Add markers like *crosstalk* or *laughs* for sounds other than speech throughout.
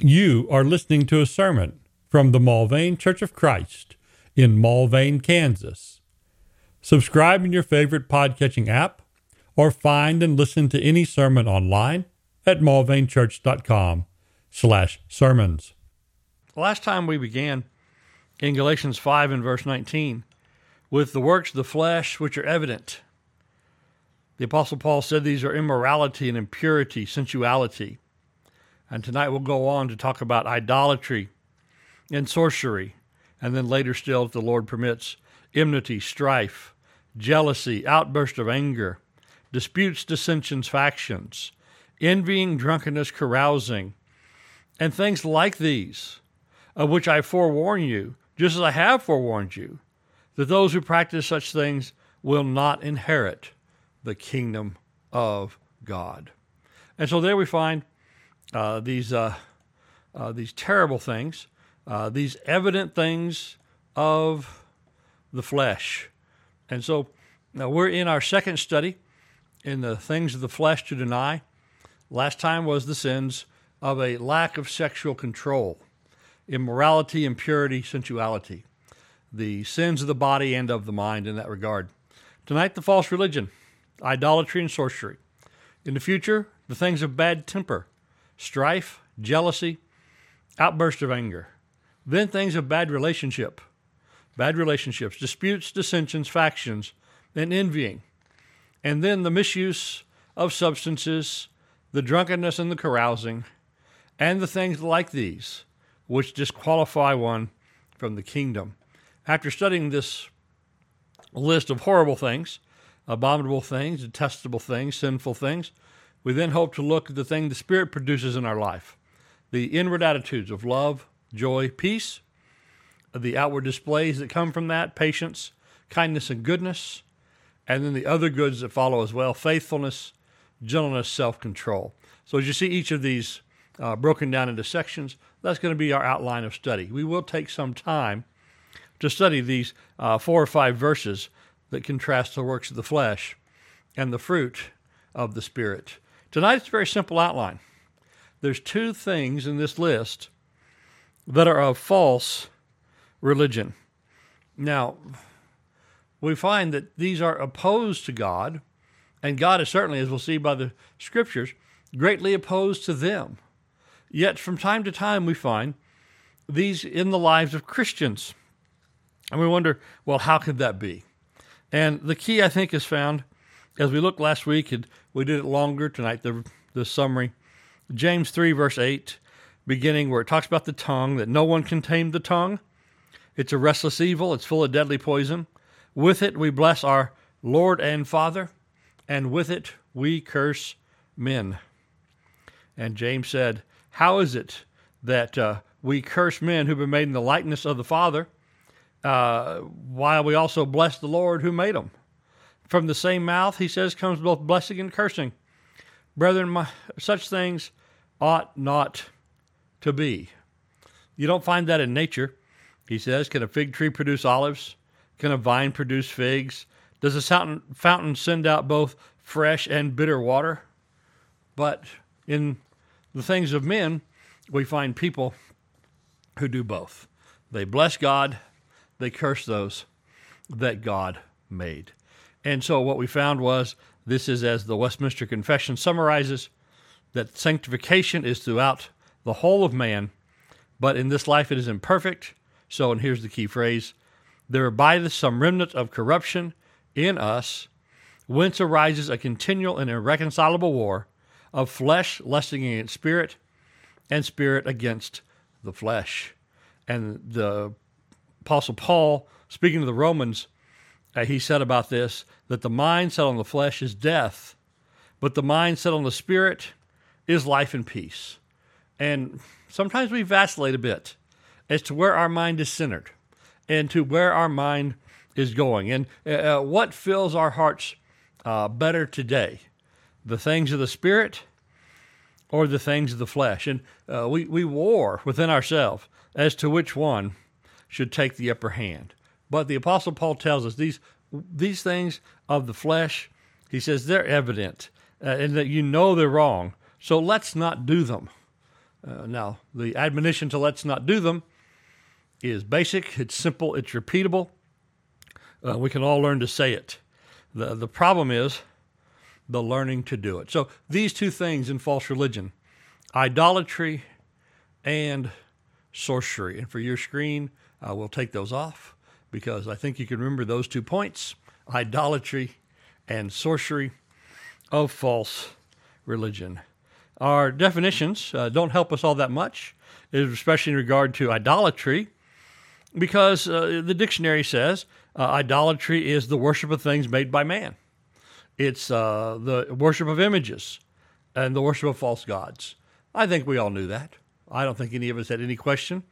You are listening to a sermon from the Mulvane Church of Christ in Mulvane, Kansas. Subscribe in your favorite podcatching app or find and listen to any sermon online at mulvanechurch.com slash sermons. Last time we began in Galatians 5 and verse 19 with the works of the flesh which are evident. The Apostle Paul said these are immorality and impurity, sensuality and tonight we'll go on to talk about idolatry and sorcery. And then later still, if the Lord permits, enmity, strife, jealousy, outburst of anger, disputes, dissensions, factions, envying, drunkenness, carousing, and things like these, of which I forewarn you, just as I have forewarned you, that those who practice such things will not inherit the kingdom of God. And so there we find uh, these uh, uh, these terrible things, uh, these evident things of the flesh. And so now we're in our second study in the things of the flesh to deny. Last time was the sins of a lack of sexual control, immorality, impurity, sensuality, the sins of the body and of the mind in that regard. Tonight, the false religion, idolatry, and sorcery. In the future, the things of bad temper, strife, jealousy, outburst of anger. Then things of bad relationship, bad relationships, disputes, dissensions, factions, and envying. And then the misuse of substances, the drunkenness and the carousing, and the things like these, which disqualify one from the kingdom. After studying this list of horrible things, abominable things, detestable things, sinful things, we then hope to look at the thing the Spirit produces in our life the inward attitudes of love, joy, peace, the outward displays that come from that patience, kindness, and goodness, and then the other goods that follow as well faithfulness, gentleness, self control. So, as you see each of these uh, broken down into sections, that's going to be our outline of study. We will take some time to study these uh, four or five verses that contrast the works of the flesh and the fruit of the Spirit. Tonight it's a very simple outline. There's two things in this list that are of false religion. Now, we find that these are opposed to God, and God is certainly, as we'll see by the scriptures, greatly opposed to them. Yet from time to time we find these in the lives of Christians. And we wonder, well, how could that be? And the key, I think, is found as we looked last week, and we did it longer tonight, the, the summary. James 3, verse 8, beginning where it talks about the tongue, that no one can tame the tongue. It's a restless evil, it's full of deadly poison. With it we bless our Lord and Father, and with it we curse men. And James said, How is it that uh, we curse men who've been made in the likeness of the Father, uh, while we also bless the Lord who made them? From the same mouth, he says, comes both blessing and cursing. Brethren, my, such things ought not to be. You don't find that in nature. He says, Can a fig tree produce olives? Can a vine produce figs? Does a fountain, fountain send out both fresh and bitter water? But in the things of men, we find people who do both. They bless God, they curse those that God made. And so what we found was this is as the Westminster Confession summarizes that sanctification is throughout the whole of man, but in this life it is imperfect. So, and here's the key phrase there abideth some remnant of corruption in us, whence arises a continual and irreconcilable war of flesh lusting against spirit, and spirit against the flesh. And the Apostle Paul, speaking to the Romans, uh, he said about this that the mind set on the flesh is death, but the mind set on the spirit is life and peace. And sometimes we vacillate a bit as to where our mind is centered and to where our mind is going and uh, uh what fills our hearts uh, better today the things of the spirit or the things of the flesh. And uh, we, we war within ourselves as to which one should take the upper hand. But the Apostle Paul tells us these these things of the flesh, he says they're evident uh, and that you know they're wrong. So let's not do them. Uh, now, the admonition to let's not do them is basic, it's simple, it's repeatable. Uh, we can all learn to say it. The, the problem is the learning to do it. So, these two things in false religion idolatry and sorcery. And for your screen, uh, we'll take those off because I think you can remember those two points idolatry and sorcery of false religion. Our definitions uh, don't help us all that much, especially in regard to idolatry, because uh, the dictionary says uh, idolatry is the worship of things made by man. It's uh, the worship of images and the worship of false gods. I think we all knew that. I don't think any of us had any question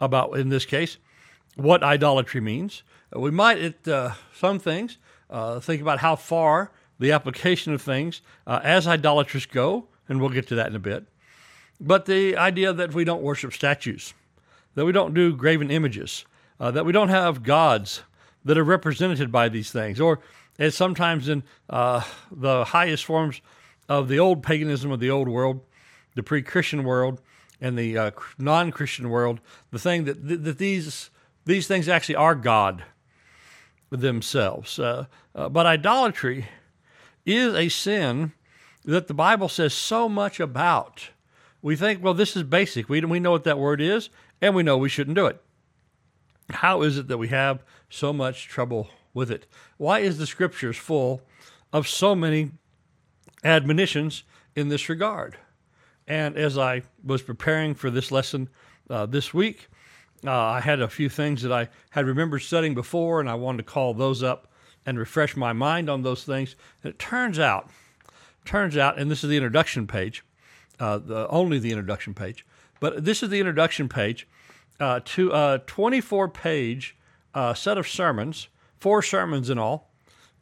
about, in this case, what idolatry means. We might, at uh, some things, uh, think about how far the application of things uh, as idolatrous go, and we'll get to that in a bit. But the idea that we don't worship statues, that we don't do graven images, uh, that we don't have gods that are represented by these things, or as sometimes in uh, the highest forms of the old paganism of the old world, the pre Christian world, and the uh, non Christian world, the thing that, that these, these things actually are God themselves. Uh, uh, but idolatry is a sin that the Bible says so much about. We think, well, this is basic. We, we know what that word is, and we know we shouldn't do it. How is it that we have so much trouble with it? Why is the scriptures full of so many admonitions in this regard? And as I was preparing for this lesson uh, this week, uh, I had a few things that I had remembered studying before, and I wanted to call those up and refresh my mind on those things. And it turns out, turns out, and this is the introduction page, uh, the, only the introduction page, but this is the introduction page uh, to a 24 page uh, set of sermons, four sermons in all.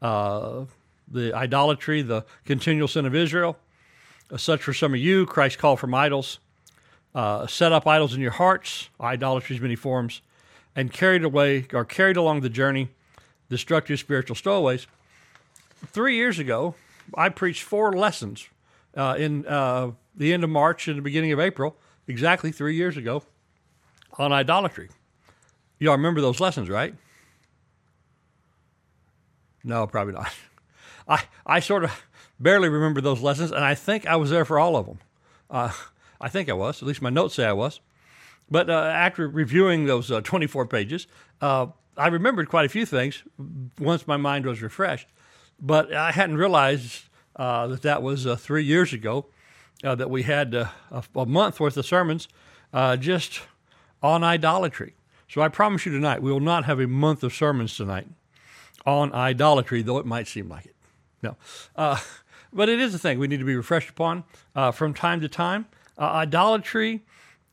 Uh, the idolatry, the continual sin of Israel, such for some of you, Christ's call from idols, uh, set up idols in your hearts, idolatry's many forms, and carried away or carried along the journey, destructive spiritual stowaways. Three years ago, I preached four lessons uh, in uh, the end of March and the beginning of April, exactly three years ago, on idolatry. Y'all remember those lessons, right? No, probably not. *laughs* I, I sort of barely remember those lessons, and I think I was there for all of them. Uh, I think I was. At least my notes say I was. But uh, after reviewing those uh, 24 pages, uh, I remembered quite a few things once my mind was refreshed. But I hadn't realized uh, that that was uh, three years ago uh, that we had a, a, month worth of sermons just on idolatry. So I promise you tonight, we will not have a month of sermons tonight on idolatry, though it might seem like it. No. but it is a thing we need to be refreshed upon from time to time. Uh, idolatry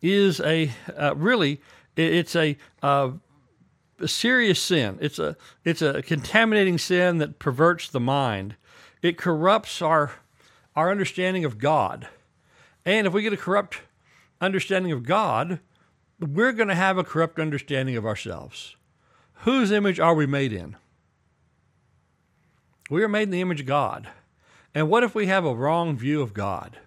is a uh, really it's a, uh, a serious sin. It's a it's a contaminating sin that perverts the mind. It corrupts our our understanding of God, and if we get a corrupt understanding of God, we're going to have a corrupt understanding of ourselves. Whose image are we made in? We are made in the image of God. And what if we have a wrong view of God?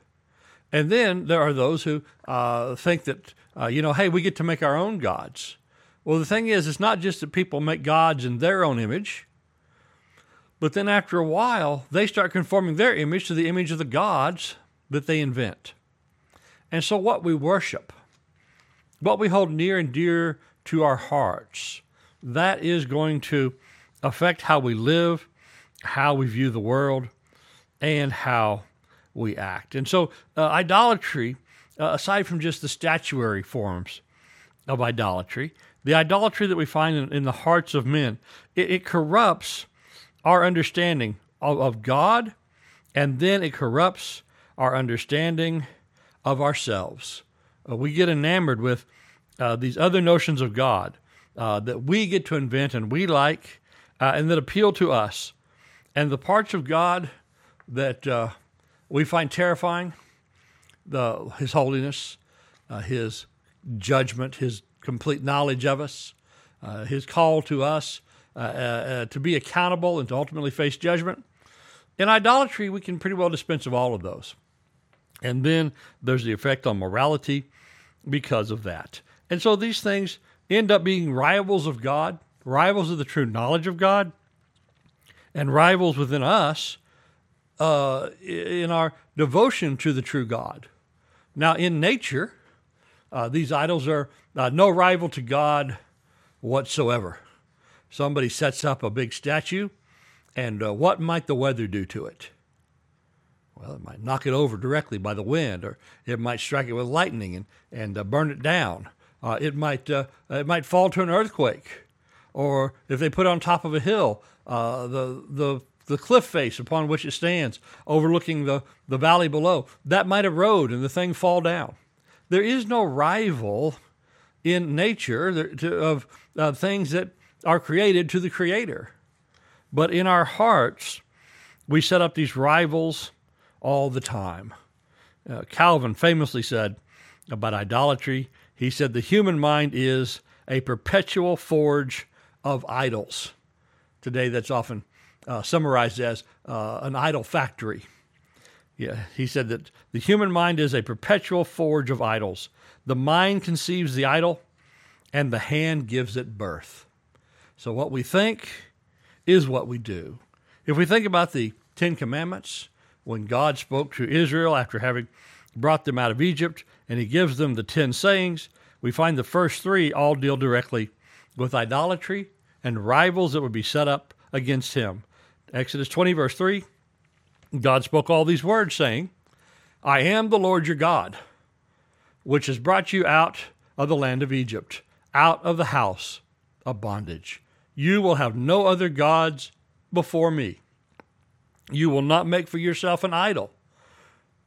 And then there are those who uh, think that, uh, you know, hey, we get to make our own gods. Well, the thing is, it's not just that people make gods in their own image, but then after a while, they start conforming their image to the image of the gods that they invent. And so, what we worship, what we hold near and dear to our hearts, that is going to affect how we live, how we view the world, and how we act. And so, uh, idolatry, uh, aside from just the statuary forms of idolatry, the idolatry that we find in, in the hearts of men, it, it corrupts our understanding of, of, God, and then it corrupts our understanding of ourselves. Uh, we get enamored with uh, these other notions of God uh, that we get to invent and we like uh, and that appeal to us. And the parts of God that we find terrifying the His holiness, uh, His judgment, His complete knowledge of us, uh, His call to us uh, uh, uh, to be accountable and to ultimately face judgment. In idolatry, we can pretty well dispense of all of those. And then there's the effect on morality because of that. And so these things end up being rivals of God, rivals of the true knowledge of God, and rivals within us uh, in our devotion to the true God. Now, in nature, uh, these idols are uh, no rival to God whatsoever. Somebody sets up a big statue, and uh, what might the weather do to it? Well, it might knock it over directly by the wind, or it might strike it with lightning and, and uh, burn it down. Uh, it might it might fall to an earthquake, or if they put it on top of a hill, uh, the the the cliff face upon which it stands, overlooking the, the valley below, that might erode and the thing fall down. There is no rival in nature of uh, things that are created to the Creator. But in our hearts, we set up these rivals all the time. Uh, Calvin famously said about idolatry, he said, the human mind is a perpetual forge of idols. Today, that's often uh, summarized as uh, an idol factory. Yeah, he said that the human mind is a perpetual forge of idols. The mind conceives the idol, and the hand gives it birth. So, what we think is what we do. If we think about the Ten Commandments, when God spoke to Israel after having brought them out of Egypt, and he gives them the ten sayings, we find the first three all deal directly with idolatry and rivals that would be set up against him. Exodus 20, verse 3 God spoke all these words, saying, I am the Lord your God, which has brought you out of the land of Egypt, out of the house of bondage. You will have no other gods before me. You will not make for yourself an idol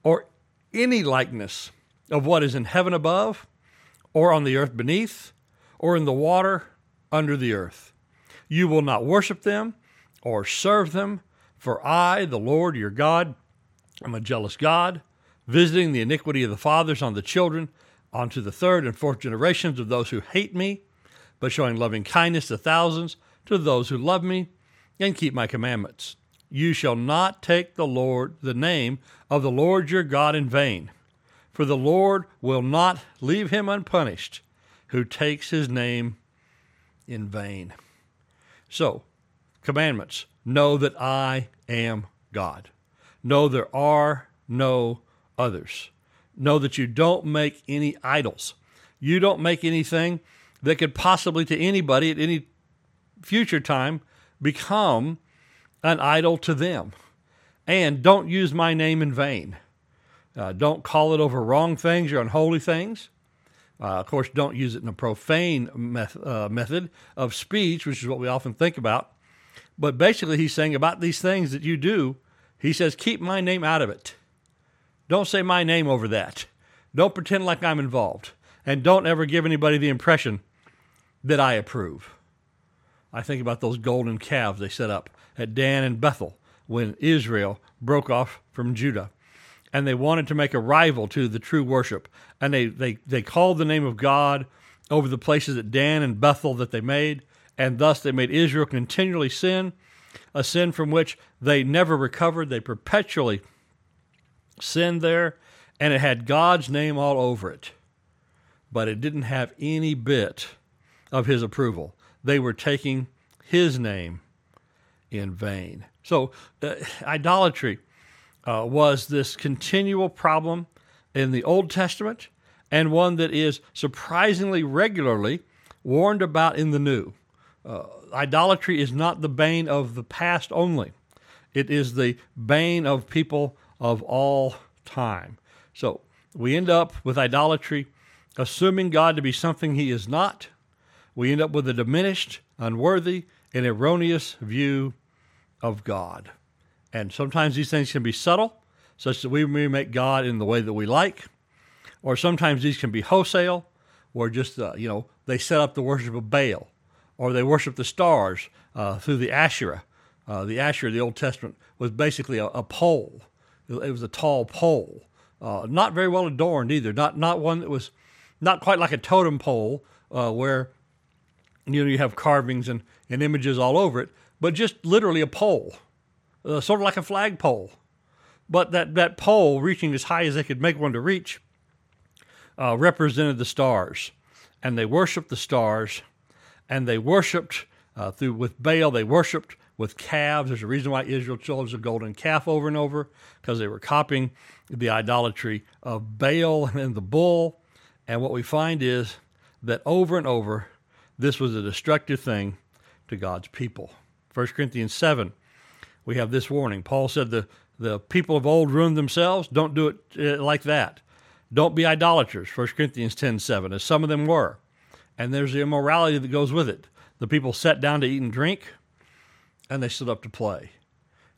or any likeness of what is in heaven above, or on the earth beneath, or in the water under the earth. You will not worship them or serve them, for I, the Lord your God, am a jealous God, visiting the iniquity of the fathers on the children, onto the third and fourth generations of those who hate me, but showing loving kindness to thousands to those who love me and keep my commandments. You shall not take the Lord the name of the Lord your God in vain, for the Lord will not leave him unpunished who takes his name in vain. So, commandments. Know that I am God. Know there are no others. Know that you don't make any idols. You don't make anything that could possibly to anybody at any future time become an idol to them. And don't use my name in vain. Uh, don't call it over wrong things or unholy things. Uh, of course, don't use it in a profane meth- uh, method of speech, which is what we often think about. But basically, he's saying about these things that you do, he says, keep my name out of it. Don't say my name over that. Don't pretend like I'm involved. And don't ever give anybody the impression that I approve. I think about those golden calves they set up at Dan and Bethel when Israel broke off from Judah. And they wanted to make a rival to the true worship. And they, they, they called the name of God over the places at Dan and Bethel that they made. And thus they made Israel continually sin, a sin from which they never recovered. They perpetually sinned there. And it had God's name all over it. But it didn't have any bit of his approval. They were taking his name in vain. So, uh, idolatry uh, was this continual problem in the Old Testament and one that is surprisingly regularly warned about in the New. Uh, idolatry is not the bane of the past only, it is the bane of people of all time. So, we end up with idolatry assuming God to be something he is not. We end up with a diminished, unworthy, and erroneous view of God. And sometimes these things can be subtle, such that we may make God in the way that we like, or sometimes these can be wholesale, where just, uh, you know, they set up the worship of Baal, or they worship the stars uh, through the Asherah. Uh, the Asherah the Old Testament was basically a, a pole. It was a tall pole, uh, not very well adorned either. Not not one that was not quite like a totem pole, uh, where you know you have carvings and, and images all over it, but just literally a pole, uh, sort of like a flagpole. But that, that pole, reaching as high as they could make one to reach, uh, represented the stars. And they worshiped the stars, and they worshiped uh, through with Baal, they worshiped with calves. There's a reason why Israel chose a golden calf over and over, because they were copying the idolatry of Baal *laughs* and the bull. And what we find is that over and over, this was a destructive thing to God's people. 1 Corinthians 7, we have this warning. Paul said the, the people of old ruined themselves. Don't do it uh, like that. Don't be idolaters, 1 Corinthians 10 7, as some of them were. And there's the immorality that goes with it. The people sat down to eat and drink, and they stood up to play.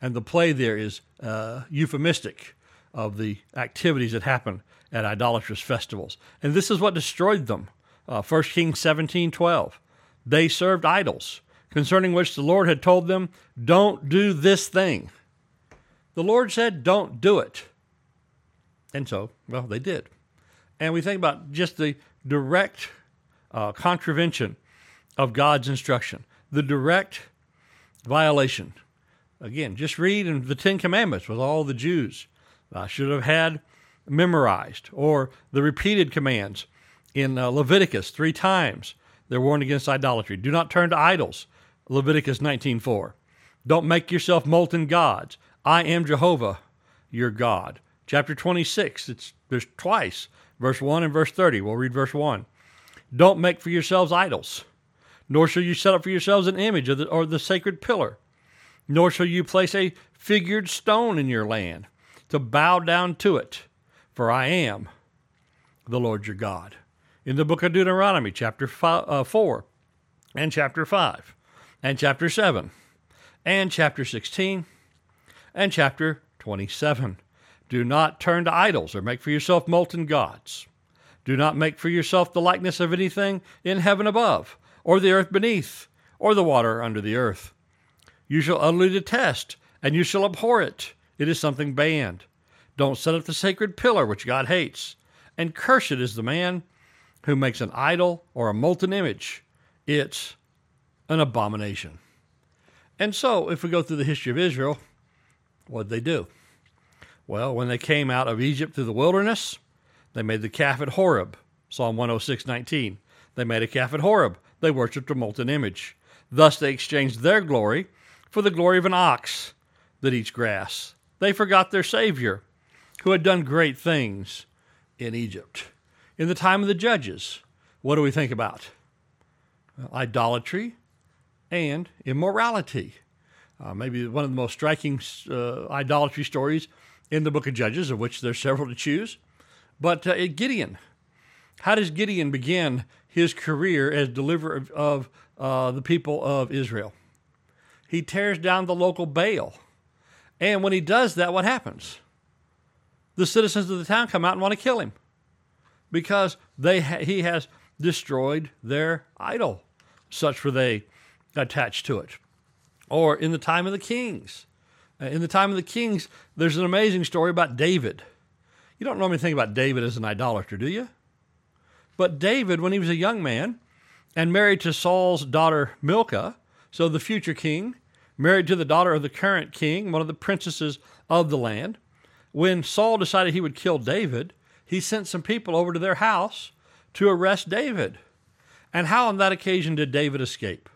And the play there is uh, euphemistic of the activities that happen at idolatrous festivals. And this is what destroyed them. Uh, 1 Kings 17 12. They served idols, concerning which the Lord had told them, Don't do this thing. The Lord said, Don't do it. And so, well, they did. And we think about just the direct uh, contravention of God's instruction, the direct violation. Again, just read in the Ten Commandments with all the Jews uh, should have had memorized, or the repeated commands in uh, Leviticus three times. They're warned against idolatry. Do not turn to idols. Leviticus 19:4. Don't make yourself molten gods. I am Jehovah, your God. Chapter 26, it's there's twice, verse 1 and verse 30. We'll read verse 1. Don't make for yourselves idols, nor shall you set up for yourselves an image the, or the sacred pillar, nor shall you place a figured stone in your land to bow down to it, for I am the Lord your God. In the book of Deuteronomy, chapter five, uh, 4, and chapter 5, and chapter 7, and chapter 16, and chapter 27. Do not turn to idols or make for yourself molten gods. Do not make for yourself the likeness of anything in heaven above, or the earth beneath, or the water under the earth. You shall utterly detest, and you shall abhor it. It is something banned. Don't set up the sacred pillar which God hates. And cursed is the man who makes an idol or a molten image. It's an abomination. And so, if we go through the history of Israel, what did they do? Well, when they came out of Egypt through the wilderness, they made the calf at Horeb. Psalm 106:19. They made a calf at Horeb. They worshipped a molten image. Thus they exchanged their glory for the glory of an ox that eats grass. They forgot their Savior, who had done great things in Egypt. In the time of the judges, what do we think about? Idolatry and immorality. Uh, maybe one of the most striking uh, idolatry stories in the book of Judges, of which there's several to choose. But uh, Gideon, how does Gideon begin his career as deliverer of, uh, the people of Israel? He tears down the local Baal. And when he does that, what happens? The citizens of the town come out and want to kill him because they ha- he has destroyed their idol. Such were they attached to it. Or in the time of the kings. Uh, in the time of the kings, there's an amazing story about David. You don't normally think about David as an idolater, do you? But David, when he was a young man and married to Saul's daughter Milcah, so the future king, married to the daughter of the current king, one of the princesses of the land, when Saul decided he would kill David, he sent some people over to their house to arrest David. And how on that occasion did David escape?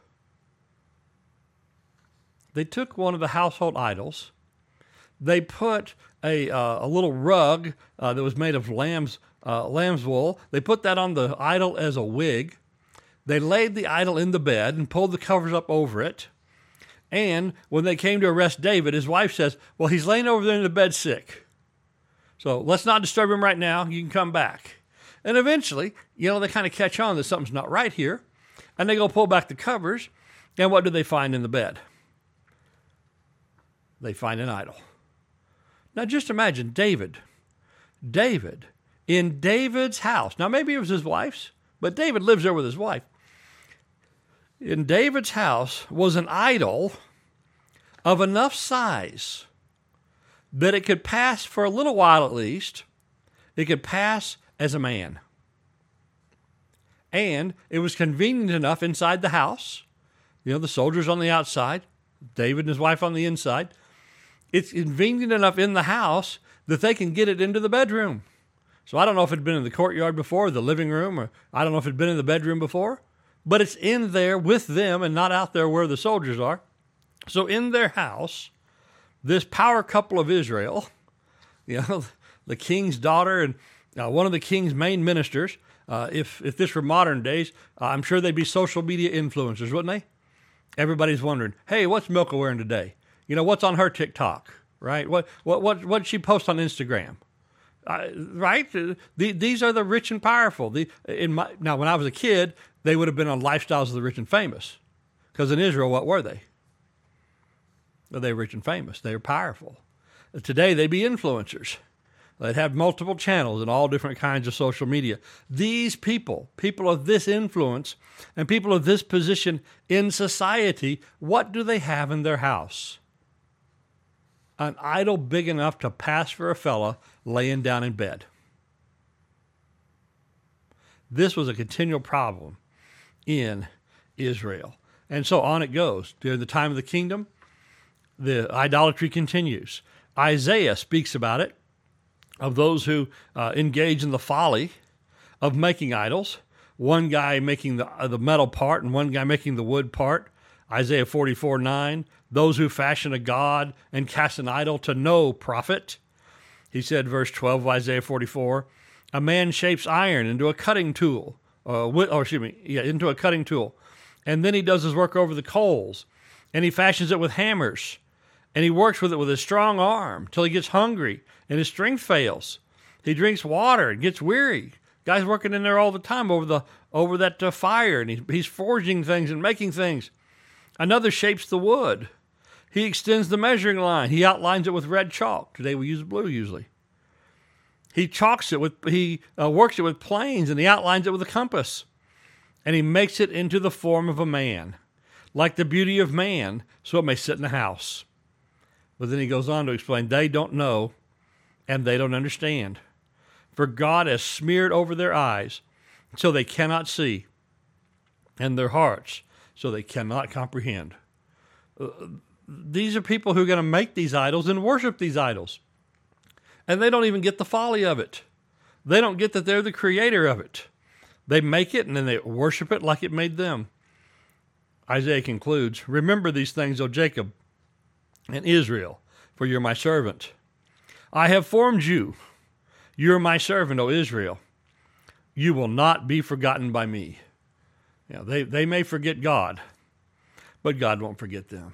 They took one of the household idols. They put a, uh, a little rug uh, that was made of lamb's, uh, lamb's wool. They put that on the idol as a wig. They laid the idol in the bed and pulled the covers up over it. And when they came to arrest David, his wife says, Well, he's laying over there in the bed sick. So let's not disturb him right now. You can come back. And eventually, you know, they kind of catch on that something's not right here. And they go pull back the covers. And what do they find in the bed? they find an idol. Now just imagine David. David in David's house. Now maybe it was his wife's, but David lives there with his wife. In David's house was an idol of enough size that it could pass for a little while at least, it could pass as a man. And it was convenient enough inside the house, you know, the soldiers on the outside, David and his wife on the inside, it's convenient enough in the house that they can get it into the bedroom. So I don't know if it'd been in the courtyard before, the living room, or I don't know if it'd been in the bedroom before, but it's in there with them and not out there where the soldiers are. So in their house, this power couple of Israel, *laughs* you know, the king's daughter and uh, one of the king's main ministers, uh, if if this were modern days, uh, I'm sure they'd be social media influencers, wouldn't they? Everybody's wondering, hey, what's Milka wearing today? You know, what's on her TikTok, right? What what what what she post on Instagram? Uh, right? The, these are the rich and powerful. The, in my, now, when I was a kid, they would have been on Lifestyles of the Rich and Famous. Because in Israel, what were they? They were rich and famous. They were powerful. Today, they'd be influencers. They'd have multiple channels and all different kinds of social media. These people, people of this influence and people of this position in society, what do they have in their house? An idol big enough to pass for a fella laying down in bed. This was a continual problem in Israel. And so on it goes. During the time of the kingdom, the idolatry continues. Isaiah speaks about it of those who uh, engage in the folly of making idols. One guy making the, uh, the metal part and one guy making the wood part. Isaiah 44 9. Those who fashion a god and cast an idol to no profit. He said, verse 12 of Isaiah 44, a man shapes iron into a cutting tool, uh, or excuse me, yeah, into a cutting tool. And then he does his work over the coals, and he fashions it with hammers and he works with it with his strong arm till he gets hungry and his strength fails. He drinks water and gets weary. Guy's working in there all the time over the over that uh, fire, and he, he's forging things and making things. Another shapes the wood. He extends the measuring line. He outlines it with red chalk. Today we use blue usually. He chalks it with he uh, works it with planes, and he outlines it with a compass, and he makes it into the form of a man, like the beauty of man, so it may sit in the house. But then he goes on to explain they don't know and they don't understand. For God has smeared over their eyes so they cannot see, and their hearts so they cannot comprehend. Uh, these are people who are going to make these idols and worship these idols. And they don't even get the folly of it. They don't get that they're the creator of it. They make it and then they worship it like it made them. Isaiah concludes Remember these things, O Jacob, and Israel, for you're my servant. I have formed you. You're my servant, O Israel. You will not be forgotten by me. Know, they, they may forget God, but God won't forget them.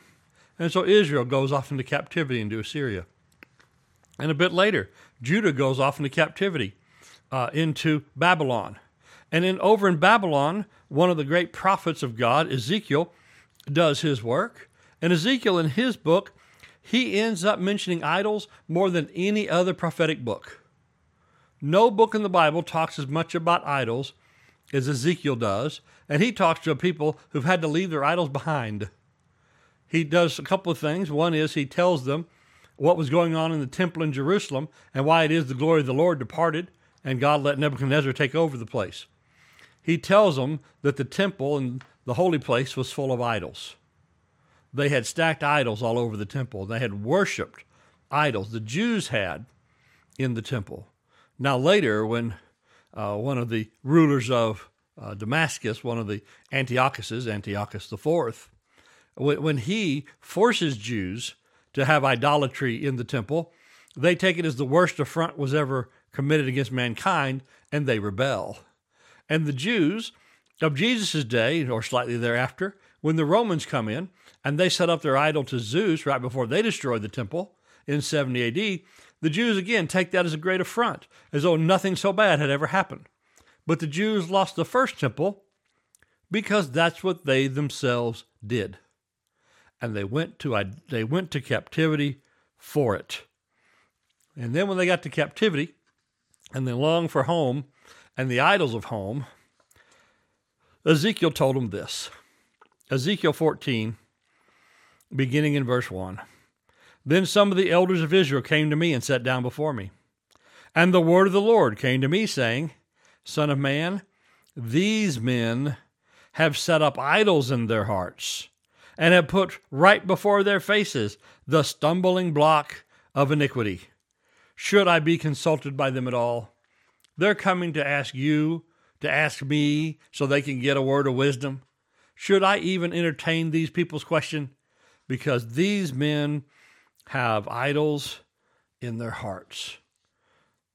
And so Israel goes off into captivity into Assyria. And a bit later, Judah goes off into captivity uh, into Babylon. And then over in Babylon, one of the great prophets of God, Ezekiel, does his work. And Ezekiel, in his book, he ends up mentioning idols more than any other prophetic book. No book in the Bible talks as much about idols as Ezekiel does, and he talks to people who've had to leave their idols behind. He does a couple of things. One is he tells them what was going on in the temple in Jerusalem and why it is the glory of the Lord departed and God let Nebuchadnezzar take over the place. He tells them that the temple and the holy place was full of idols. They had stacked idols all over the temple. They had worshiped idols. The Jews had in the temple. Now, later, when uh, one of the rulers of uh, Damascus, one of the Antiochuses, Antiochus IV, when he forces Jews to have idolatry in the temple, they take it as the worst affront was ever committed against mankind, and they rebel. And the Jews of Jesus' day, or slightly thereafter, when the Romans come in and they set up their idol to Zeus right before they destroyed the temple in 70 AD, the Jews again take that as a great affront, as though nothing so bad had ever happened. But the Jews lost the first temple because that's what they themselves did. And they went to they went to captivity for it. And then when they got to captivity and they longed for home and the idols of home, Ezekiel told them this. Ezekiel 14, beginning in verse 1. Then some of the elders of Israel came to me and sat down before me. And the word of the Lord came to me, saying, Son of man, these men have set up idols in their hearts, and have put right before their faces the stumbling block of iniquity. Should I be consulted by them at all? They're coming to ask you, to ask me, so they can get a word of wisdom. Should I even entertain these people's question? Because these men have idols in their hearts.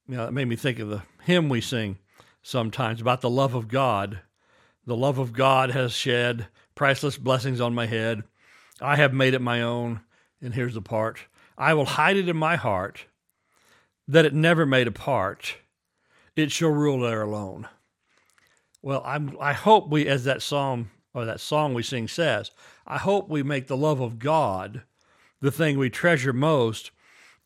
You know, it made me think of the hymn we sing sometimes about the love of God. The love of God has shed priceless blessings on my head. I have made it my own. And here's the part I will hide it in my heart that it never made a part. It shall rule there alone. Well, I'm, I hope we, as that psalm or that song we sing says, I hope we make the love of God the thing we treasure most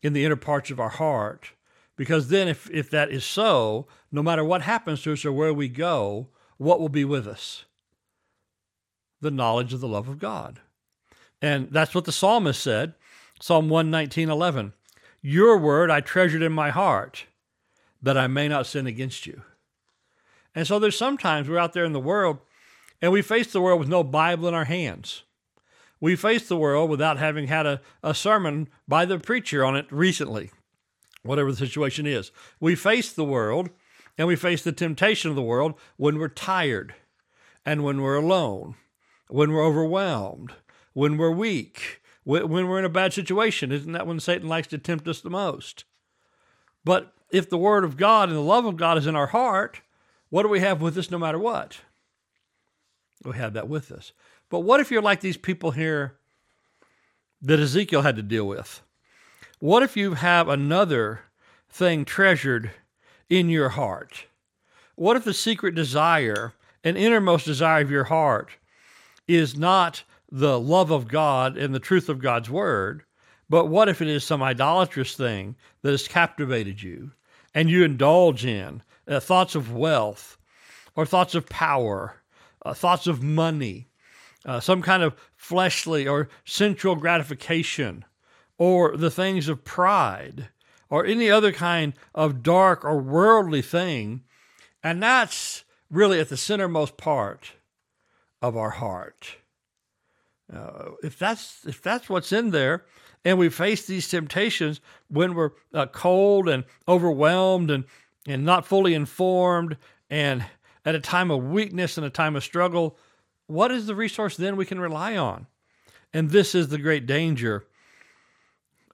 in the inner parts of our heart. Because then, if, if that is so, no matter what happens to us or where we go, what will be with us? The knowledge of the love of God. And that's what the psalmist said, Psalm 119, 11. Your word I treasured in my heart, that I may not sin against you. And so there's sometimes we're out there in the world and we face the world with no Bible in our hands. We face the world without having had a, a sermon by the preacher on it recently, whatever the situation is. We face the world and we face the temptation of the world when we're tired and when we're alone, when we're overwhelmed, when we're weak, when we're in a bad situation. Isn't that when Satan likes to tempt us the most? But if the Word of God and the love of God is in our heart, what do we have with us no matter what? We have that with us. But what if you're like these people here that Ezekiel had to deal with? What if you have another thing treasured in your heart? What if the secret desire, an innermost desire of your heart, is not the love of God and the truth of God's word, but what if it is some idolatrous thing that has captivated you and you indulge in uh, thoughts of wealth or thoughts of power uh, thoughts of money, uh, some kind of fleshly or sensual gratification, or the things of pride, or any other kind of dark or worldly thing. And that's really at the centermost part of our heart. Uh, if that's if that's what's in there, and we face these temptations when we're uh, cold and overwhelmed and and not fully informed and at a time of weakness and a time of struggle, what is the resource then we can rely on? And this is the great danger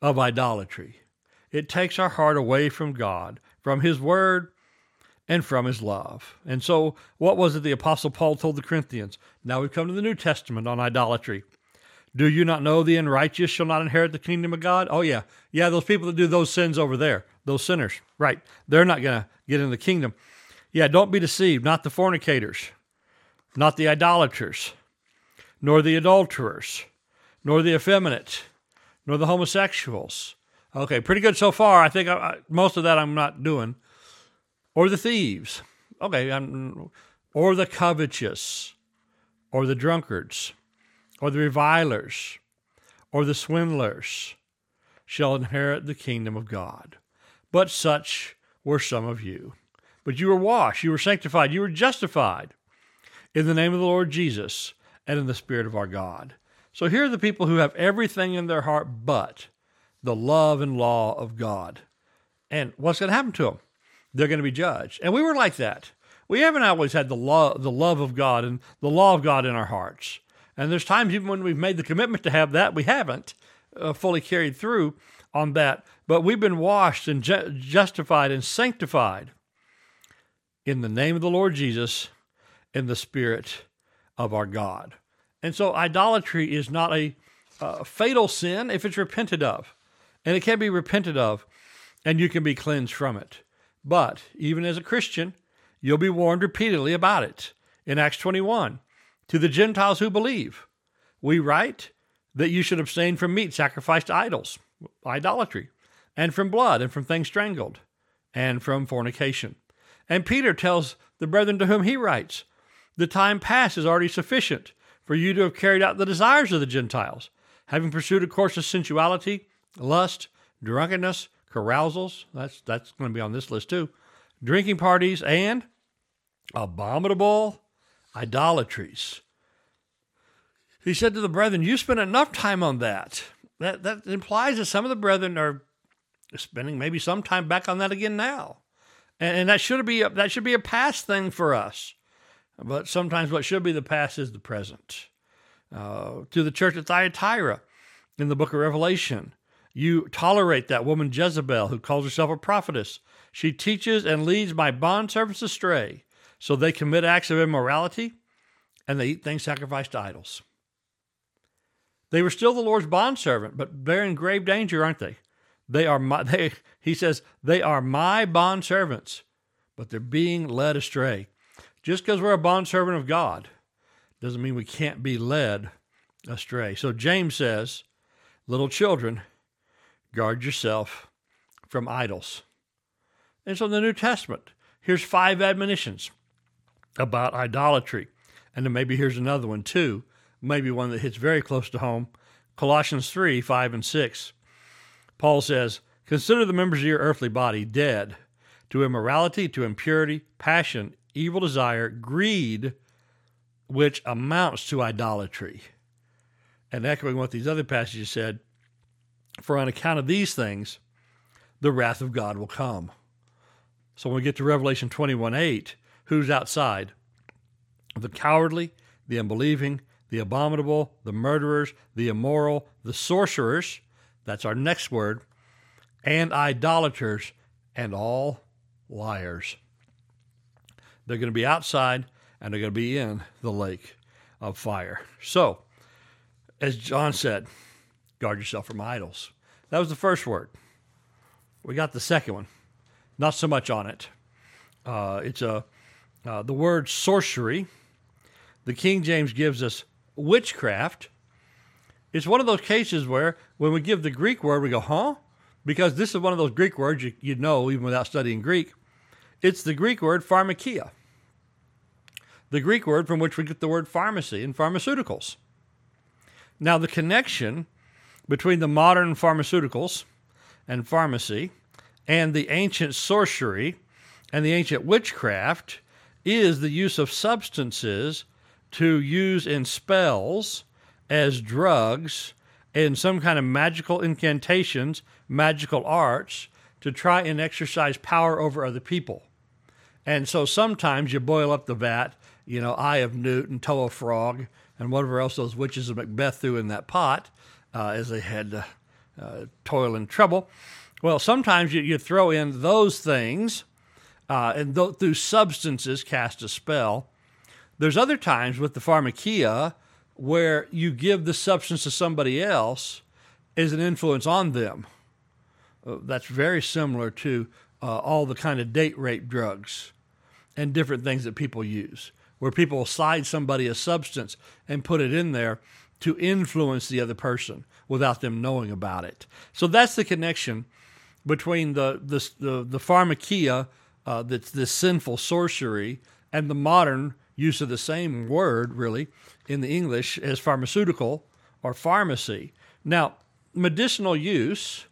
of idolatry. It takes our heart away from God, from His Word, and from His love. And so, what was it the Apostle Paul told the Corinthians? Now we've come to the New Testament on idolatry. Do you not know the unrighteous shall not inherit the kingdom of God? Oh, yeah. Yeah, those people that do those sins over there, those sinners, right. They're not going to get in the kingdom. Yeah, don't be deceived, not the fornicators, not the idolaters, nor the adulterers, nor the effeminate, nor the homosexuals. Okay, pretty good so far. I think I, I, most of that I'm not doing. Or the thieves. Okay, I'm, or the covetous, or the drunkards, or the revilers, or the swindlers shall inherit the kingdom of God. But such were some of you. But you were washed, you were sanctified, you were justified in the name of the Lord Jesus and in the Spirit of our God. So here are the people who have everything in their heart but the love and law of God. And what's going to happen to them? They're going to be judged. And we were like that. We haven't always had the law, the love of God and the law of God in our hearts. And there's times even when we've made the commitment to have that, we haven't uh, fully carried through on that. But we've been washed and ju- justified and sanctified in the name of the Lord Jesus in the Spirit of our God. And so idolatry is not a uh, fatal sin if it's repented of. And it can be repented of, and you can be cleansed from it. But even as a Christian, you'll be warned repeatedly about it. In Acts 21, to the Gentiles who believe, we write that you should abstain from meat sacrificed to idols, idolatry, and from blood, and from things strangled, and from fornication. And Peter tells the brethren to whom he writes, The time past is already sufficient for you to have carried out the desires of the Gentiles, having pursued a course of sensuality, lust, drunkenness, carousals. That's, that's going to be on this list too. Drinking parties and abominable idolatries. He said to the brethren, You spent enough time on that. That, that implies that some of the brethren are spending maybe some time back on that again now. And, and that should be a, that should be a past thing for us. But sometimes what should be the past is the present. Uh, to the church at Thyatira in the book of Revelation, you tolerate that woman Jezebel who calls herself a prophetess. She teaches and leads my bondservants astray, so they commit acts of immorality and they eat things sacrificed to idols. They were still the Lord's bondservant, but they're in grave danger, aren't they? They are my, *laughs* they, he says, they are my bondservants, but they're being led astray. Just because we're a bondservant of God doesn't mean we can't be led astray. So James says, little children, guard yourself from idols. And so in the New Testament, here's five admonitions about idolatry. And then maybe here's another one too, maybe one that hits very close to home. Colossians 3 5 and 6. Paul says, Consider the members of your earthly body dead to immorality, to impurity, passion, evil desire, greed, which amounts to idolatry. And echoing what these other passages said, for on account of these things, the wrath of God will come. So when we get to Revelation 21 8, who's outside? The cowardly, the unbelieving, the abominable, the murderers, the immoral, the sorcerers, that's our next word, and idolaters, and all liars. They're going to be outside and they're going to be in the lake of fire. So, as John said, guard yourself from idols. That was the first word. We got the second one. Not so much on it. Uh, it's a uh, the word sorcery. The King James gives us witchcraft. It's one of those cases where when we give the Greek word, we go, huh? Because this is one of those Greek words you, you know even without studying Greek. It's the Greek word pharmakia the Greek word from which we get the word pharmacy and pharmaceuticals. Now, the connection between the modern pharmaceuticals and pharmacy and the ancient sorcery and the ancient witchcraft is the use of substances to use in spells as drugs and some kind of magical incantations, magical arts to try and exercise power over other people. And so sometimes you boil up the vat you know, Eye of Newt and Toe of Frog and whatever else those witches of Macbeth threw in that pot uh, as they had uh, uh, toil and trouble. Well, sometimes you, you throw in those things uh, and th- through substances cast a spell. There's other times with the pharmakia where you give the substance to somebody else as an influence on them. Uh, that's very similar to uh, all the kind of date rape drugs and different things that people use where people slide somebody a substance and put it in there to influence the other person without them knowing about it. So that's the connection between the the the, the pharmakia, uh, that's this sinful sorcery, and the modern use of the same word, really, in the English as pharmaceutical or pharmacy. Now, medicinal use,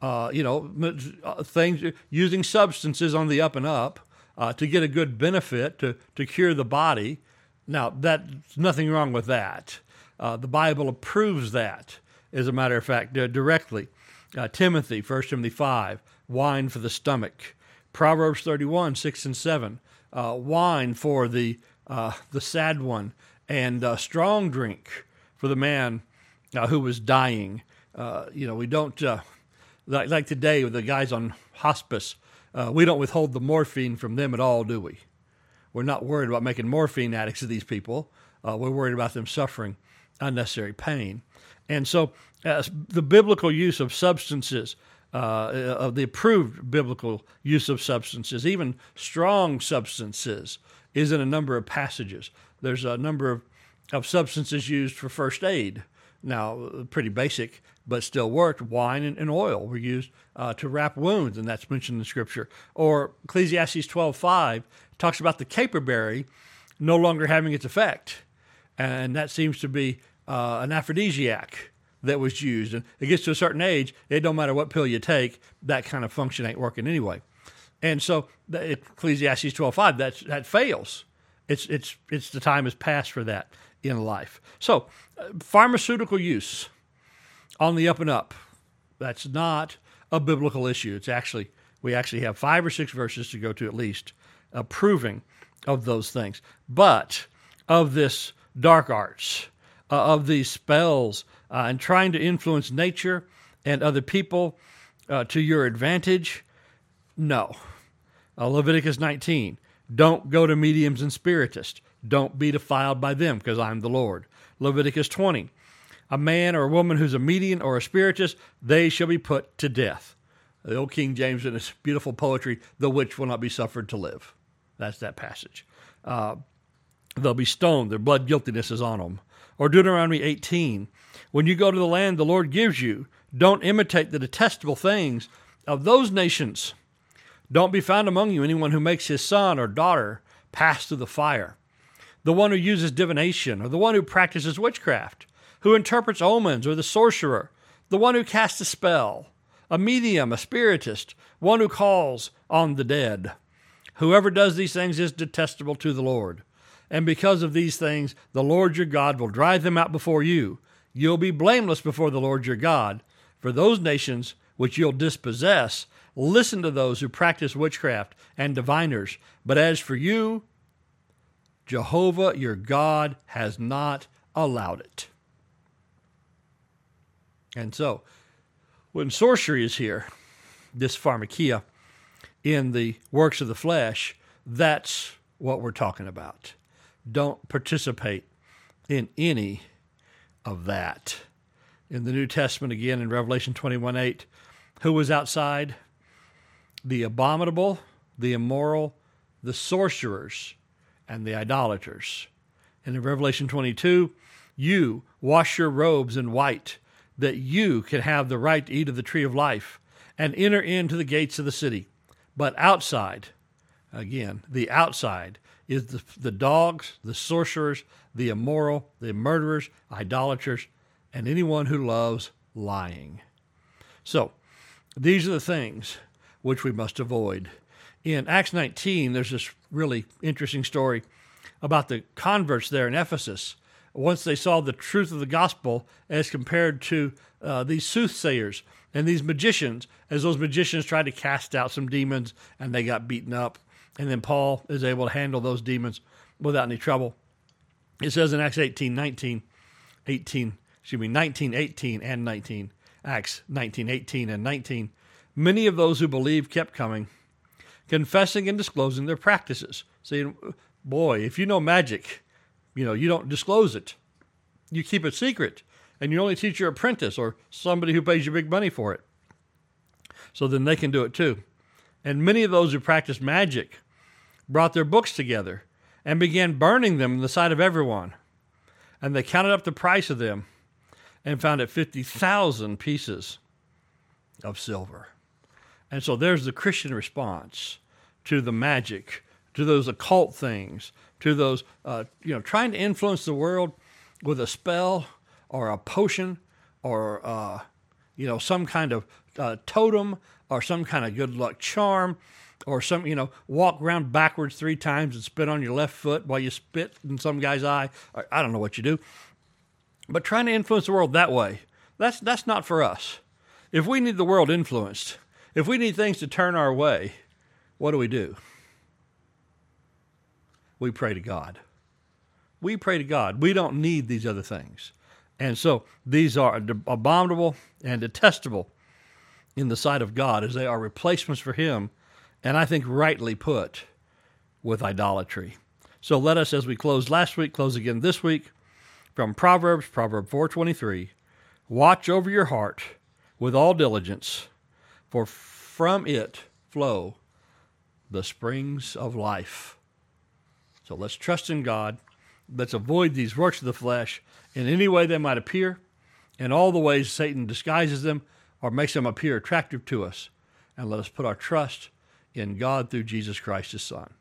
uh, you know, uh, things using substances on the up and up uh, to get a good benefit to, to cure the body. Now, that's nothing wrong with that. Uh, the Bible approves that, as a matter of fact, uh, directly. Uh, Timothy, 1 Timothy 5, wine for the stomach. Proverbs 31, 6 and 7, uh, wine for the, uh, the sad one, and strong drink for the man who was dying. you know, we don't, like, like today with the guys on hospice, uh, we don't withhold the morphine from them at all, do we? We're not worried about making morphine addicts of these people. Uh, we're worried about them suffering unnecessary pain. And so, uh, the biblical use of substances, uh, of the approved biblical use of substances, even strong substances, is in a number of passages. There's a number of, of substances used for first aid. Now, pretty basic, but still worked. Wine and, and oil were used uh, to wrap wounds, and that's mentioned in Scripture. Or Ecclesiastes 12.5 talks about the caperberry no longer having its effect, and that seems to be uh, an aphrodisiac that was used. And it gets to a certain age, it don't matter what pill you take, that kind of function ain't working anyway. And so Ecclesiastes 12.5, that, that fails It's it's it's the time has passed for that in life. So, uh, pharmaceutical use on the up and up. That's not a biblical issue. It's actually we actually have five or six verses to go to at least approving of those things. But of this dark arts, uh, of these spells, uh, and trying to influence nature and other people uh, to your advantage, no. Uh, Leviticus 19. Don't go to mediums and spiritists. Don't be defiled by them, because I'm the Lord. Leviticus 20. A man or a woman who's a medium or a spiritist, they shall be put to death. The old King James in his beautiful poetry, the witch will not be suffered to live. That's that passage. Uh, they'll be stoned. Their blood guiltiness is on them. Or Deuteronomy 18. When you go to the land the Lord gives you, don't imitate the detestable things of those nations. Don't be found among you anyone who makes his son or daughter pass through the fire, the one who uses divination, or the one who practices witchcraft, who interprets omens, or the sorcerer, the one who casts a spell, a medium, a spiritist, one who calls on the dead. Whoever does these things is detestable to the Lord. And because of these things, the Lord your God will drive them out before you. You'll be blameless before the Lord your God. For those nations which you'll dispossess, listen to those who practice witchcraft and diviners. But as for you, Jehovah your God has not allowed it. And so, when sorcery is here, this pharmakia in the works of the flesh, that's what we're talking about. Don't participate in any of that. In the New Testament, again in Revelation 21 8, who was outside? The abominable, the immoral, the sorcerers, and the idolaters. And in Revelation 22, you wash your robes in white, that you can have the right to eat of the tree of life and enter into the gates of the city. But outside, again, the outside is the, the dogs, the sorcerers, the immoral, the murderers, idolaters, and anyone who loves lying. So, these are the things which we must avoid. In Acts 19, there's this really interesting story about the converts there in Ephesus. Once they saw the truth of the gospel as compared to uh, these soothsayers and these magicians, as those magicians tried to cast out some demons and they got beaten up. And then Paul is able to handle those demons without any trouble. It says in Acts 18, 19, 18, excuse me, 19, 18 and 19, Acts 19, 18 and 19, many of those who believed kept coming, confessing and disclosing their practices. See, boy, if you know magic, you know, you don't disclose it. You keep it secret and you only teach your apprentice or somebody who pays you big money for it. So then they can do it too. And many of those who practiced magic brought their books together and began burning them in the sight of everyone. And they counted up the price of them and found it 50,000 pieces of silver. And so there's the Christian response to the magic, to those occult things, to those, uh, you know, trying to influence the world with a spell or a potion or, uh, you know, some kind of uh, totem or some kind of good luck charm or some, you know, walk around backwards three times and spit on your left foot while you spit in some guy's eye. I don't know what you do. But trying to influence the world that way, that's, that's not for us. If we need the world influenced, if we need things to turn our way, what do we do? We pray to God. We pray to God. We don't need these other things. And so these are abominable and detestable in the sight of God as they are replacements for Him and I think rightly put, with idolatry. So let us, as we closed last week, close again this week from Proverbs, Proverb 423. Watch over your heart with all diligence, for from it flow the springs of life. So let's trust in God. Let's avoid these works of the flesh in any way they might appear, in all the ways Satan disguises them or makes them appear attractive to us. And let us put our trust in God through Jesus Christ, his Son.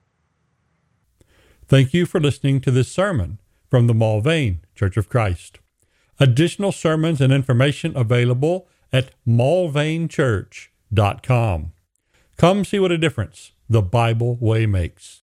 Thank you for listening to this sermon from the Mulvane Church of Christ. Additional sermons and information available at mulvanechurch.com. Come see what a difference the Bible way makes.